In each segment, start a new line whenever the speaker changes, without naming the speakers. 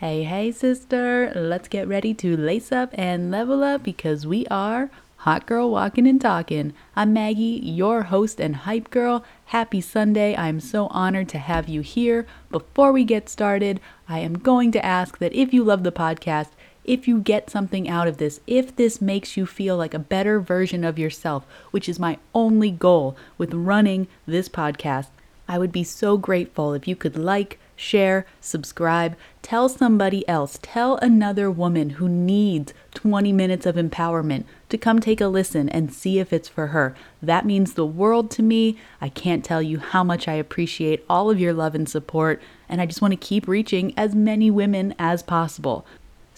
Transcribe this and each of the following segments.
Hey, hey, sister, let's get ready to lace up and level up because we are Hot Girl Walking and Talking. I'm Maggie, your host and hype girl. Happy Sunday. I'm so honored to have you here. Before we get started, I am going to ask that if you love the podcast, if you get something out of this, if this makes you feel like a better version of yourself, which is my only goal with running this podcast, I would be so grateful if you could like, share, subscribe, tell somebody else, tell another woman who needs 20 minutes of empowerment to come take a listen and see if it's for her. That means the world to me. I can't tell you how much I appreciate all of your love and support, and I just want to keep reaching as many women as possible.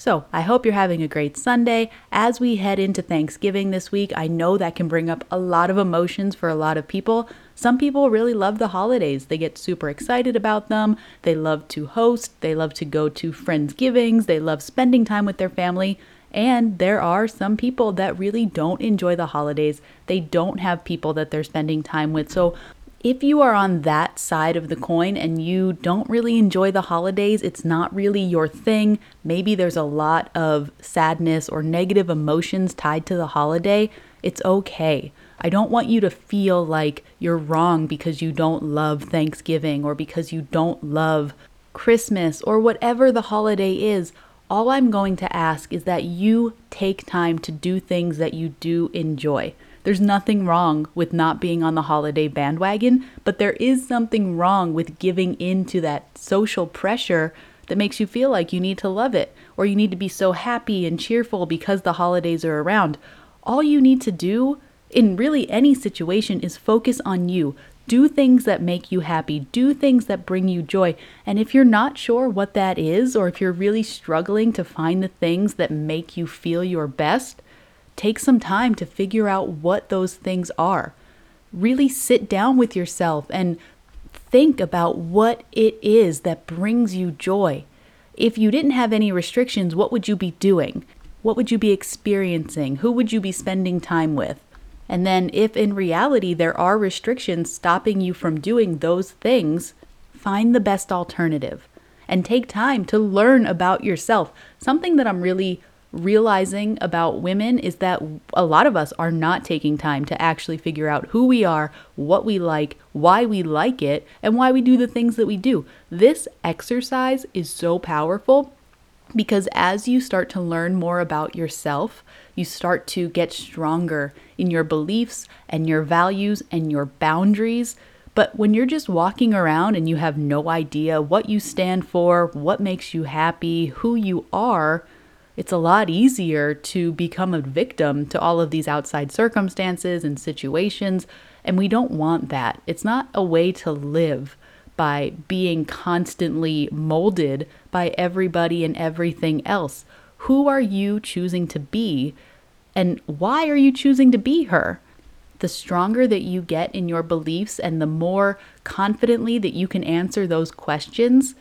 So, I hope you're having a great Sunday. As we head into Thanksgiving this week, I know that can bring up a lot of emotions for a lot of people. Some people really love the holidays. They get super excited about them. They love to host. They love to go to friends' Friendsgivings. They love spending time with their family. And there are some people that really don't enjoy the holidays. They don't have people that they're spending time with. So, if you are on that side of the coin and you don't really enjoy the holidays, it's not really your thing, maybe there's a lot of sadness or negative emotions tied to the holiday, it's okay. I don't want you to feel like you're wrong because you don't love Thanksgiving or because you don't love Christmas or whatever the holiday is. All I'm going to ask is that you take time to do things that you do enjoy. There's nothing wrong with not being on the holiday bandwagon, but there is something wrong with giving in to that social pressure that makes you feel like you need to love it or you need to be so happy and cheerful because the holidays are around. All you need to do in really any situation is focus on you. Do things that make you happy. Do things that bring you joy. And if you're not sure what that is, or if you're really struggling to find the things that make you feel your best, take some time to figure out what those things are. Really sit down with yourself and think about what it is that brings you joy. If you didn't have any restrictions, what would you be doing? What would you be experiencing? Who would you be spending time with? And then, if in reality there are restrictions stopping you from doing those things, find the best alternative and take time to learn about yourself. Something that I'm really realizing about women is that a lot of us are not taking time to actually figure out who we are, what we like, why we like it, and why we do the things that we do. This exercise is so powerful because as you start to learn more about yourself, you start to get stronger in your beliefs and your values and your boundaries. But when you're just walking around and you have no idea what you stand for, what makes you happy, who you are, it's a lot easier to become a victim to all of these outside circumstances and situations. And we don't want that. It's not a way to live by being constantly molded by everybody and everything else. Who are you choosing to be? And why are you choosing to be her? The stronger that you get in your beliefs and the more confidently that you can answer those questions,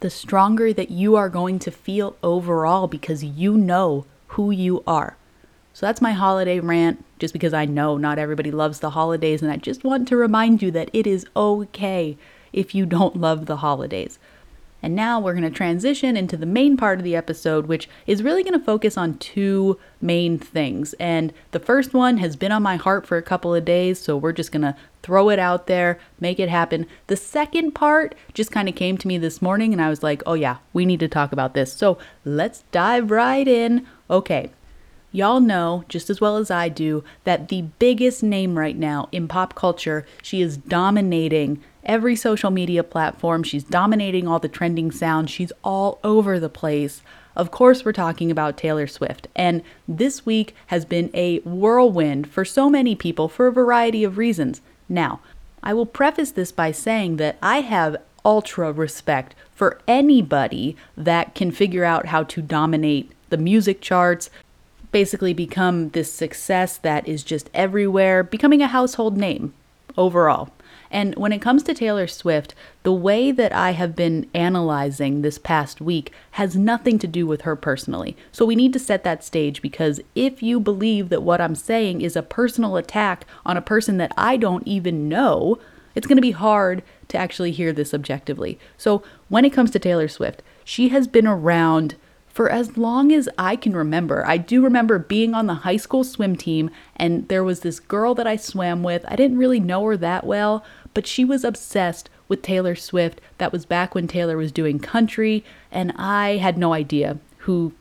the stronger that you are going to feel overall because you know who you are. So that's my holiday rant, just because I know not everybody loves the holidays, and I just want to remind you that it is okay if you don't love the holidays. And now we're going to transition into the main part of the episode, which is really going to focus on two main things. And the first one has been on my heart for a couple of days, so we're just going to throw it out there, make it happen. The second part just kind of came to me this morning, and I was like, oh yeah, we need to talk about this. So let's dive right in. Okay, Y'all know, just as well as I do, that the biggest name right now in pop culture, she is dominating every social media platform. She's dominating all the trending sounds. She's all over the place. Of course, we're talking about Taylor Swift. And this week has been a whirlwind for so many people for a variety of reasons. Now, I will preface this by saying that I have ultra respect for anybody that can figure out how to dominate the music charts, basically become this success that is just everywhere, becoming a household name overall. And when it comes to Taylor Swift, the way that I have been analyzing this past week has nothing to do with her personally. So we need to set that stage because if you believe that what I'm saying is a personal attack on a person that I don't even know, it's going to be hard to actually hear this objectively. So when it comes to Taylor Swift, she has been around for as long as I can remember. I do remember being on the high school swim team, and there was this girl that I swam with. I didn't really know her that well, but she was obsessed with Taylor Swift. That was back when Taylor was doing country, and I had no idea who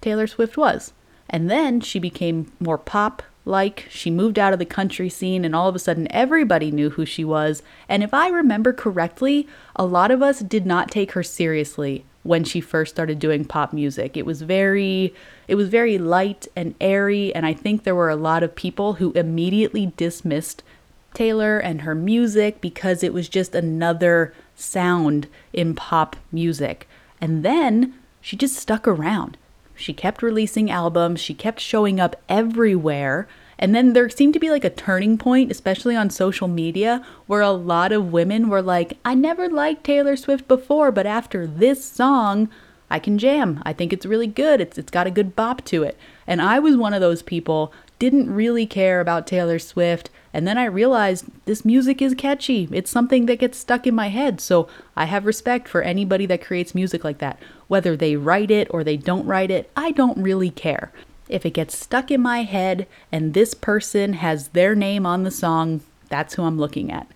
Taylor Swift was. And then she became more pop like. She moved out of the country scene, and all of a sudden, everybody knew who she was. And if I remember correctly, a lot of us did not take her seriously when she first started doing pop music. It was very it was very light and airy and I think there were a lot of people who immediately dismissed Taylor and her music because it was just another sound in pop music. And then she just stuck around. She kept releasing albums, she kept showing up everywhere. And then there seemed to be like a turning point, especially on social media, where a lot of women were like, I never liked Taylor Swift before, but after this song, I can jam. I think it's really good. It's it's got a good bop to it. And I was one of those people didn't really care about Taylor Swift and then I realized this music is catchy. It's something that gets stuck in my head. So I have respect for anybody that creates music like that. Whether they write it or they don't write it, I don't really care. If it gets stuck in my head and this person has their name on the song, that's who I'm looking at.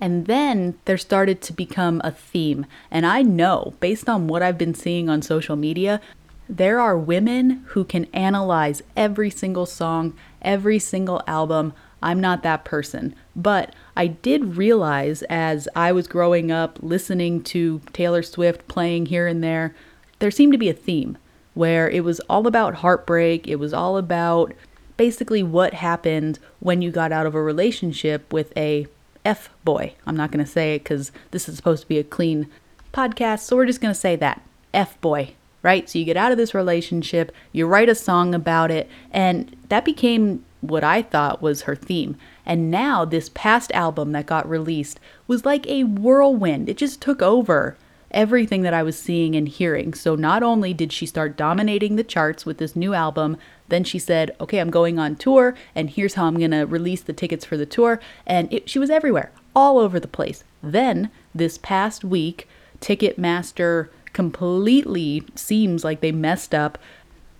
And then there started to become a theme. And I know, based on what I've been seeing on social media, there are women who can analyze every single song, every single album. I'm not that person. But I did realize as I was growing up listening to Taylor Swift playing here and there, there seemed to be a theme where it was all about heartbreak. It was all about basically what happened when you got out of a relationship with a F boy. I'm not going to say it because this is supposed to be a clean podcast, so we're just going to say that F boy, right? So you get out of this relationship, you write a song about it, and that became what I thought was her theme. And now, this past album that got released was like a whirlwind. It just took over everything that I was seeing and hearing. So, not only did she start dominating the charts with this new album, then she said, Okay, I'm going on tour, and here's how I'm going to release the tickets for the tour. And it, she was everywhere, all over the place. Then, this past week, Ticketmaster completely seems like they messed up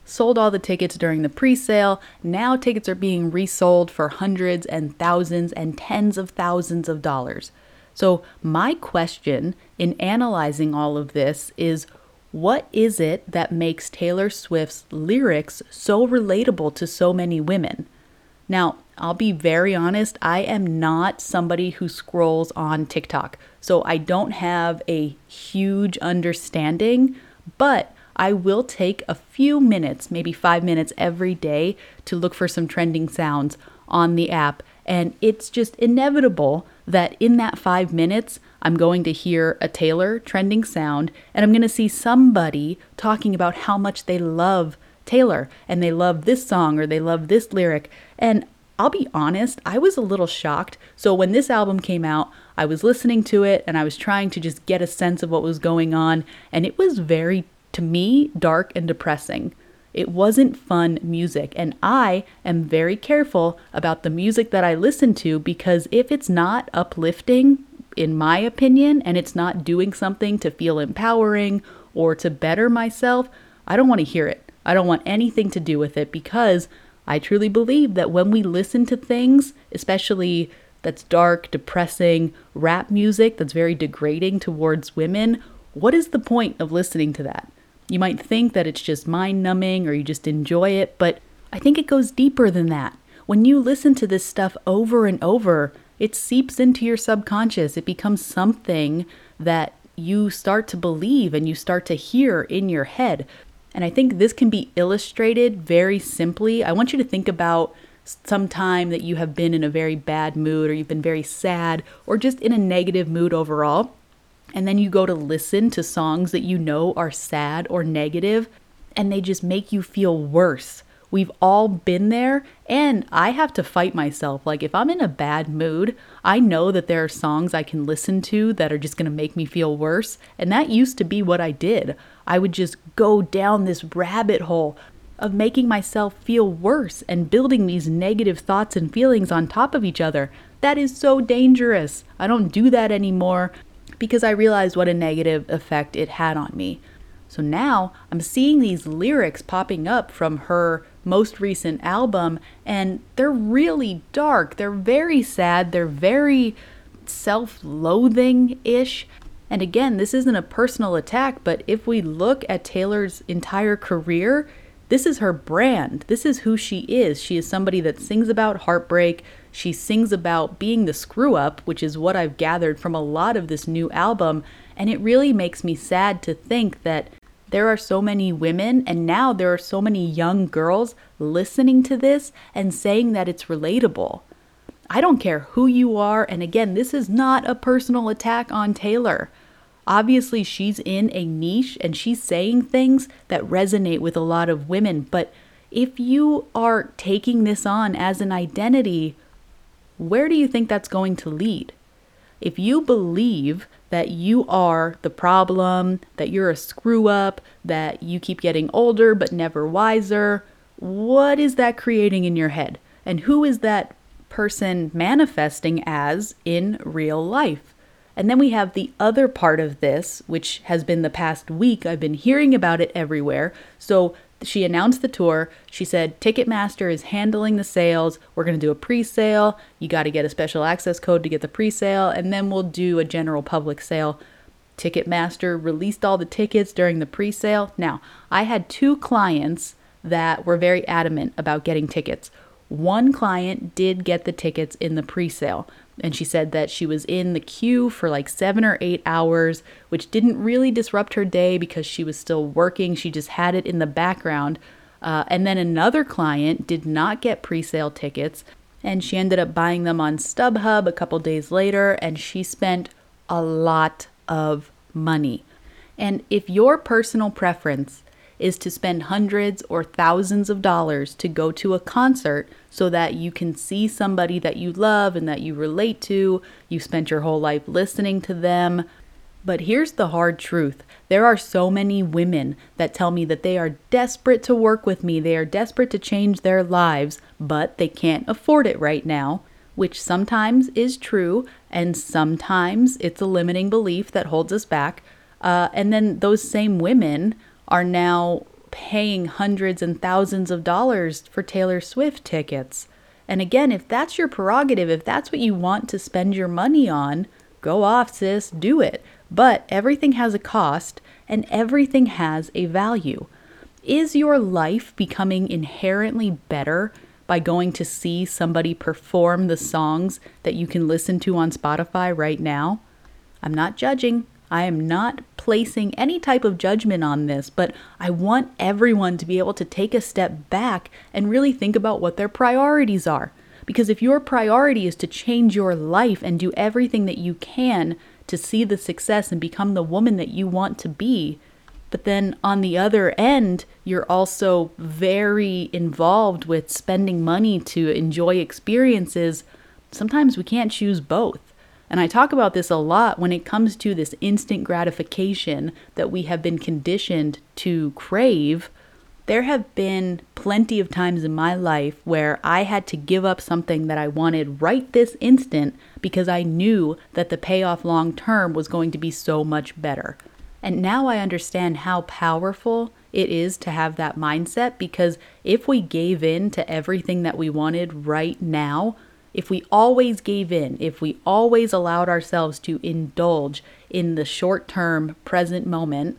sold all the tickets during the pre sale. Now tickets are being resold for hundreds and thousands and tens of thousands of dollars. So, my question in analyzing all of this is what is it that makes Taylor Swift's lyrics so relatable to so many women? Now, I'll be very honest, I am not somebody who scrolls on TikTok, so I don't have a huge understanding, but I will take a few minutes, maybe five minutes every day, to look for some trending sounds on the app. And it's just inevitable that in that five minutes, I'm going to hear a Taylor trending sound and I'm going to see somebody talking about how much they love Taylor and they love this song or they love this lyric. And I'll be honest, I was a little shocked. So when this album came out, I was listening to it and I was trying to just get a sense of what was going on. And it was very to me, dark and depressing. It wasn't fun music, and I am very careful about the music that I listen to because if it's not uplifting, in my opinion, and it's not doing something to feel empowering or to better myself, I don't want to hear it. I don't want anything to do with it because I truly believe that when we listen to things, especially that's dark, depressing, rap music that's very degrading towards women, what is the point of listening to that? You might think that it's just mind numbing or you just enjoy it, but I think it goes deeper than that. When you listen to this stuff over and over, it seeps into your subconscious. It becomes something that you start to believe and you start to hear in your head. And I think this can be illustrated very simply. I want you to think about some time that you have been in a very bad mood or you've been very sad or just in a negative mood overall and then you go to listen to songs that you know are sad or negative, and they just make you feel worse. We've all been there, and I have to fight myself. Like, if I'm in a bad mood, I know that there are songs I can listen to that are just gonna make me feel worse. And that used to be what I did. I would just go down this rabbit hole of making myself feel worse and building these negative thoughts and feelings on top of each other. That is so dangerous. I don't do that anymore because I realized what a negative effect it had on me. So now I'm seeing these lyrics popping up from her most recent album, and they're really dark. They're very sad. They're very self loathing ish. And again, this isn't a personal attack, but if we look at Taylor's entire career, this is her brand. This is who she is. She is somebody that sings about heartbreak. She sings about being the screw up, which is what I've gathered from a lot of this new album. And it really makes me sad to think that there are so many women, and now there are so many young girls listening to this and saying that it's relatable. I don't care who you are, and again, this is not a personal attack on Taylor. Obviously, she's in a niche and she's saying things that resonate with a lot of women. But if you are taking this on as an identity, where do you think that's going to lead? If you believe that you are the problem, that you're a screw up, that you keep getting older but never wiser, what is that creating in your head? And who is that person manifesting as in real life? And then we have the other part of this, which has been the past week. I've been hearing about it everywhere. So she announced the tour. She said Ticketmaster is handling the sales. We're going to do a pre sale. You got to get a special access code to get the pre sale, and then we'll do a general public sale. Ticketmaster released all the tickets during the pre sale. Now, I had two clients that were very adamant about getting tickets. One client did get the tickets in the pre sale. And she said that she was in the queue for like seven or eight hours, which didn't really disrupt her day because she was still working. She just had it in the background. Uh, and then another client did not get pre sale tickets, and she ended up buying them on StubHub a couple days later, and she spent a lot of money. And if your personal preference is to spend hundreds or thousands of dollars to go to a concert so that you can see somebody that you love and that you relate to. You spent your whole life listening to them. But here's the hard truth there are so many women that tell me that they are desperate to work with me, they are desperate to change their lives, but they can't afford it right now. Which sometimes is true, and sometimes it's a limiting belief that holds us back. Uh, and then those same women are now paying hundreds and thousands of dollars for Taylor Swift tickets. And again, if that's your prerogative, if that's what you want to spend your money on, go off, sis, do it. But everything has a cost and everything has a value. Is your life becoming inherently better by going to see somebody perform the songs that you can listen to on Spotify right now? I'm not judging. I am not placing any type of judgment on this, but I want everyone to be able to take a step back and really think about what their priorities are. Because if your priority is to change your life and do everything that you can to see the success and become the woman that you want to be, but then on the other end, you're also very involved with spending money to enjoy experiences, sometimes we can't choose both. And I talk about this a lot when it comes to this instant gratification that we have been conditioned to crave. There have been plenty of times in my life where I had to give up something that I wanted right this instant because I knew that the payoff long term was going to be so much better. And now I understand how powerful it is to have that mindset because if we gave in to everything that we wanted right now, if we always gave in, if we always allowed ourselves to indulge in the short term present moment,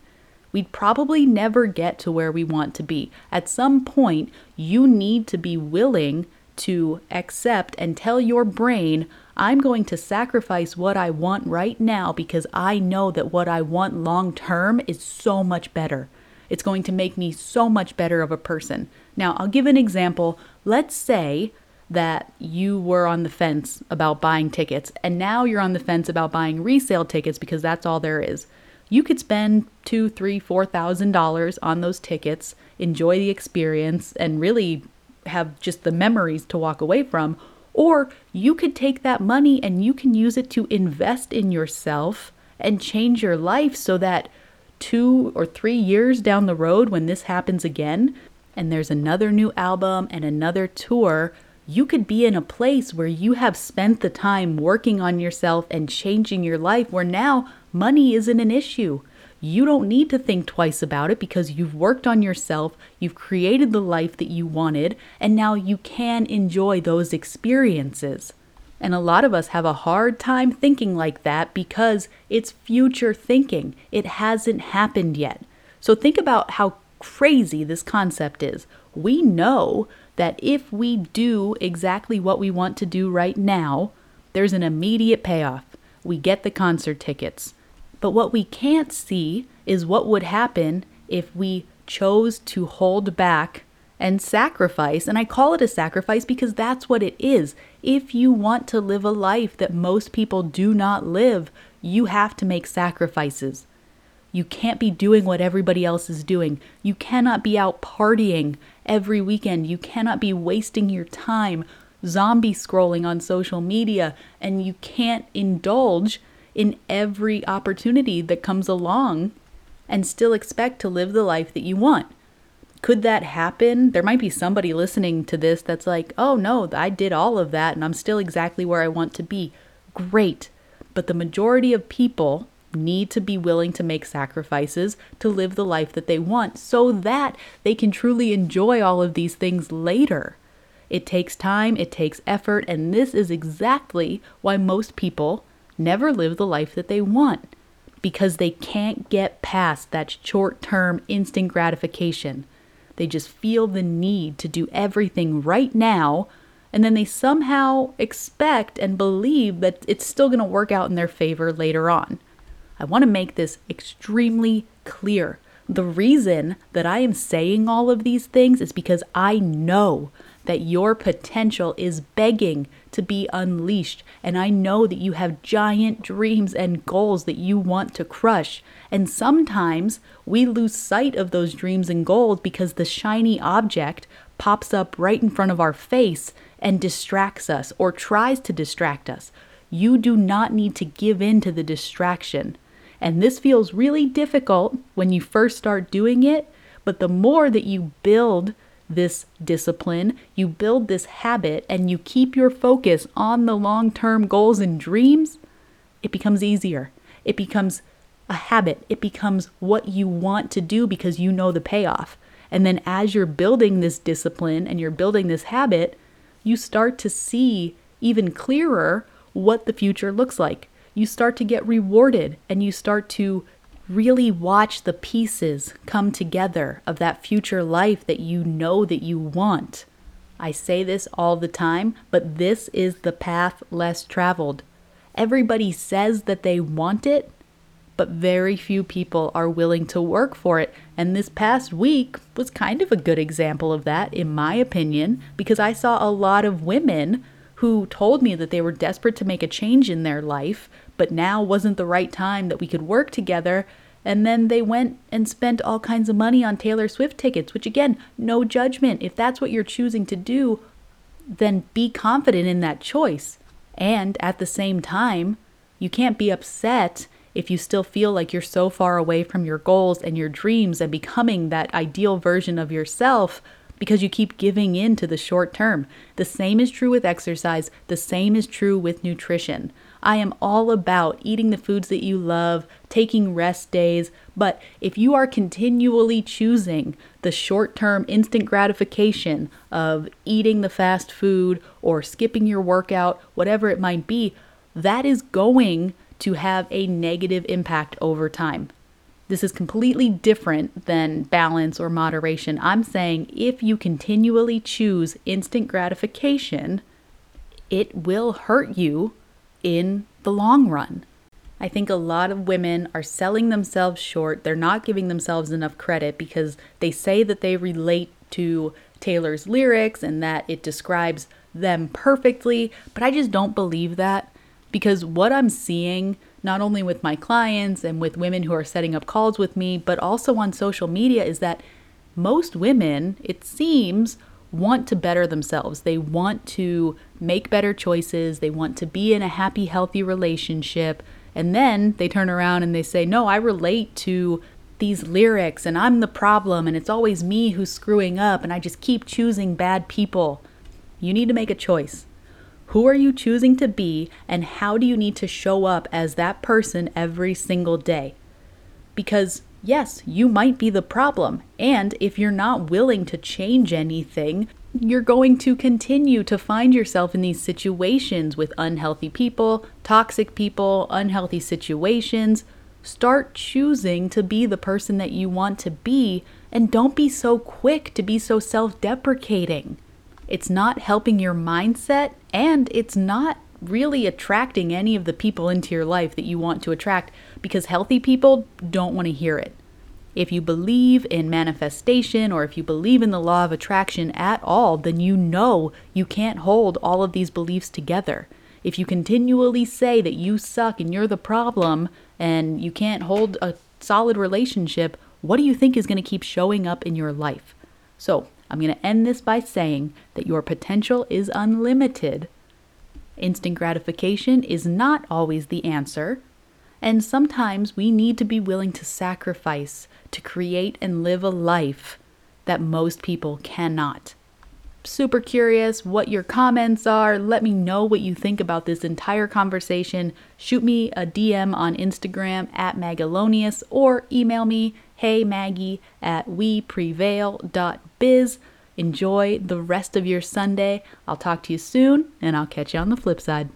we'd probably never get to where we want to be. At some point, you need to be willing to accept and tell your brain, I'm going to sacrifice what I want right now because I know that what I want long term is so much better. It's going to make me so much better of a person. Now, I'll give an example. Let's say that you were on the fence about buying tickets and now you're on the fence about buying resale tickets because that's all there is. You could spend two, three, four thousand dollars on those tickets, enjoy the experience, and really have just the memories to walk away from. Or you could take that money and you can use it to invest in yourself and change your life so that two or three years down the road, when this happens again, and there's another new album and another tour, you could be in a place where you have spent the time working on yourself and changing your life, where now money isn't an issue. you don't need to think twice about it because you've worked on yourself, you've created the life that you wanted, and now you can enjoy those experiences. And a lot of us have a hard time thinking like that because it's future thinking. It hasn't happened yet. So think about how crazy this concept is. We know that if we do exactly what we want to do right now, there's an immediate payoff. We get the concert tickets. But what we can't see is what would happen if we chose to hold back and sacrifice. And I call it a sacrifice because that's what it is. If you want to live a life that most people do not live, you have to make sacrifices. You can't be doing what everybody else is doing. You cannot be out partying every weekend. You cannot be wasting your time zombie scrolling on social media. And you can't indulge in every opportunity that comes along and still expect to live the life that you want. Could that happen? There might be somebody listening to this that's like, oh no, I did all of that and I'm still exactly where I want to be. Great. But the majority of people need to be willing to make sacrifices to live the life that they want so that they can truly enjoy all of these things later. It takes time, it takes effort, and this is exactly why most people never live the life that they want because they can't get past that short term instant gratification. They just feel the need to do everything right now, and then they somehow expect and believe that it's still going to work out in their favor later on. I want to make this extremely clear. The reason that I am saying all of these things is because I know that your potential is begging to be unleashed. And I know that you have giant dreams and goals that you want to crush. And sometimes we lose sight of those dreams and goals because the shiny object pops up right in front of our face and distracts us or tries to distract us. You do not need to give in to the distraction. And this feels really difficult when you first start doing it, but the more that you build this discipline, you build this habit, and you keep your focus on the long term goals and dreams, it becomes easier. It becomes a habit. It becomes what you want to do because you know the payoff. And then as you're building this discipline and you're building this habit, you start to see even clearer what the future looks like you start to get rewarded and you start to really watch the pieces come together of that future life that you know that you want. I say this all the time, but this is the path less traveled. Everybody says that they want it, but very few people are willing to work for it. And this past week was kind of a good example of that, in my opinion, because I saw a lot of women who told me that they were desperate to make a change in their life, but now wasn't the right time that we could work together. And then they went and spent all kinds of money on Taylor Swift tickets, which again, no judgment. If that's what you're choosing to do, then be confident in that choice. And at the same time, you can't be upset if you still feel like you're so far away from your goals and your dreams and becoming that ideal version of yourself because you keep giving in to the short term. The same is true with exercise, the same is true with nutrition. I am all about eating the foods that you love, taking rest days, but if you are continually choosing the short term instant gratification of eating the fast food or skipping your workout, whatever it might be, that is going to have a negative impact over time. This is completely different than balance or moderation. I'm saying if you continually choose instant gratification, it will hurt you in the long run. I think a lot of women are selling themselves short. They're not giving themselves enough credit because they say that they relate to Taylor's lyrics and that it describes them perfectly, but I just don't believe that because what I'm seeing, not only with my clients and with women who are setting up calls with me, but also on social media, is that most women, it seems, want to better themselves. They want to make better choices. They want to be in a happy, healthy relationship. And then they turn around and they say, No, I relate to these lyrics and I'm the problem and it's always me who's screwing up and I just keep choosing bad people. You need to make a choice. Who are you choosing to be and how do you need to show up as that person every single day? Because, yes, you might be the problem. And if you're not willing to change anything, you're going to continue to find yourself in these situations with unhealthy people, toxic people, unhealthy situations. Start choosing to be the person that you want to be, and don't be so quick to be so self deprecating. It's not helping your mindset, and it's not really attracting any of the people into your life that you want to attract because healthy people don't want to hear it. If you believe in manifestation or if you believe in the law of attraction at all, then you know you can't hold all of these beliefs together. If you continually say that you suck and you're the problem and you can't hold a solid relationship, what do you think is going to keep showing up in your life? So, I'm going to end this by saying that your potential is unlimited. Instant gratification is not always the answer, and sometimes we need to be willing to sacrifice to create and live a life that most people cannot. Super curious what your comments are. Let me know what you think about this entire conversation. Shoot me a DM on Instagram at Magalonius or email me, hey Maggie at weprevail.biz. Enjoy the rest of your Sunday. I'll talk to you soon, and I'll catch you on the flip side.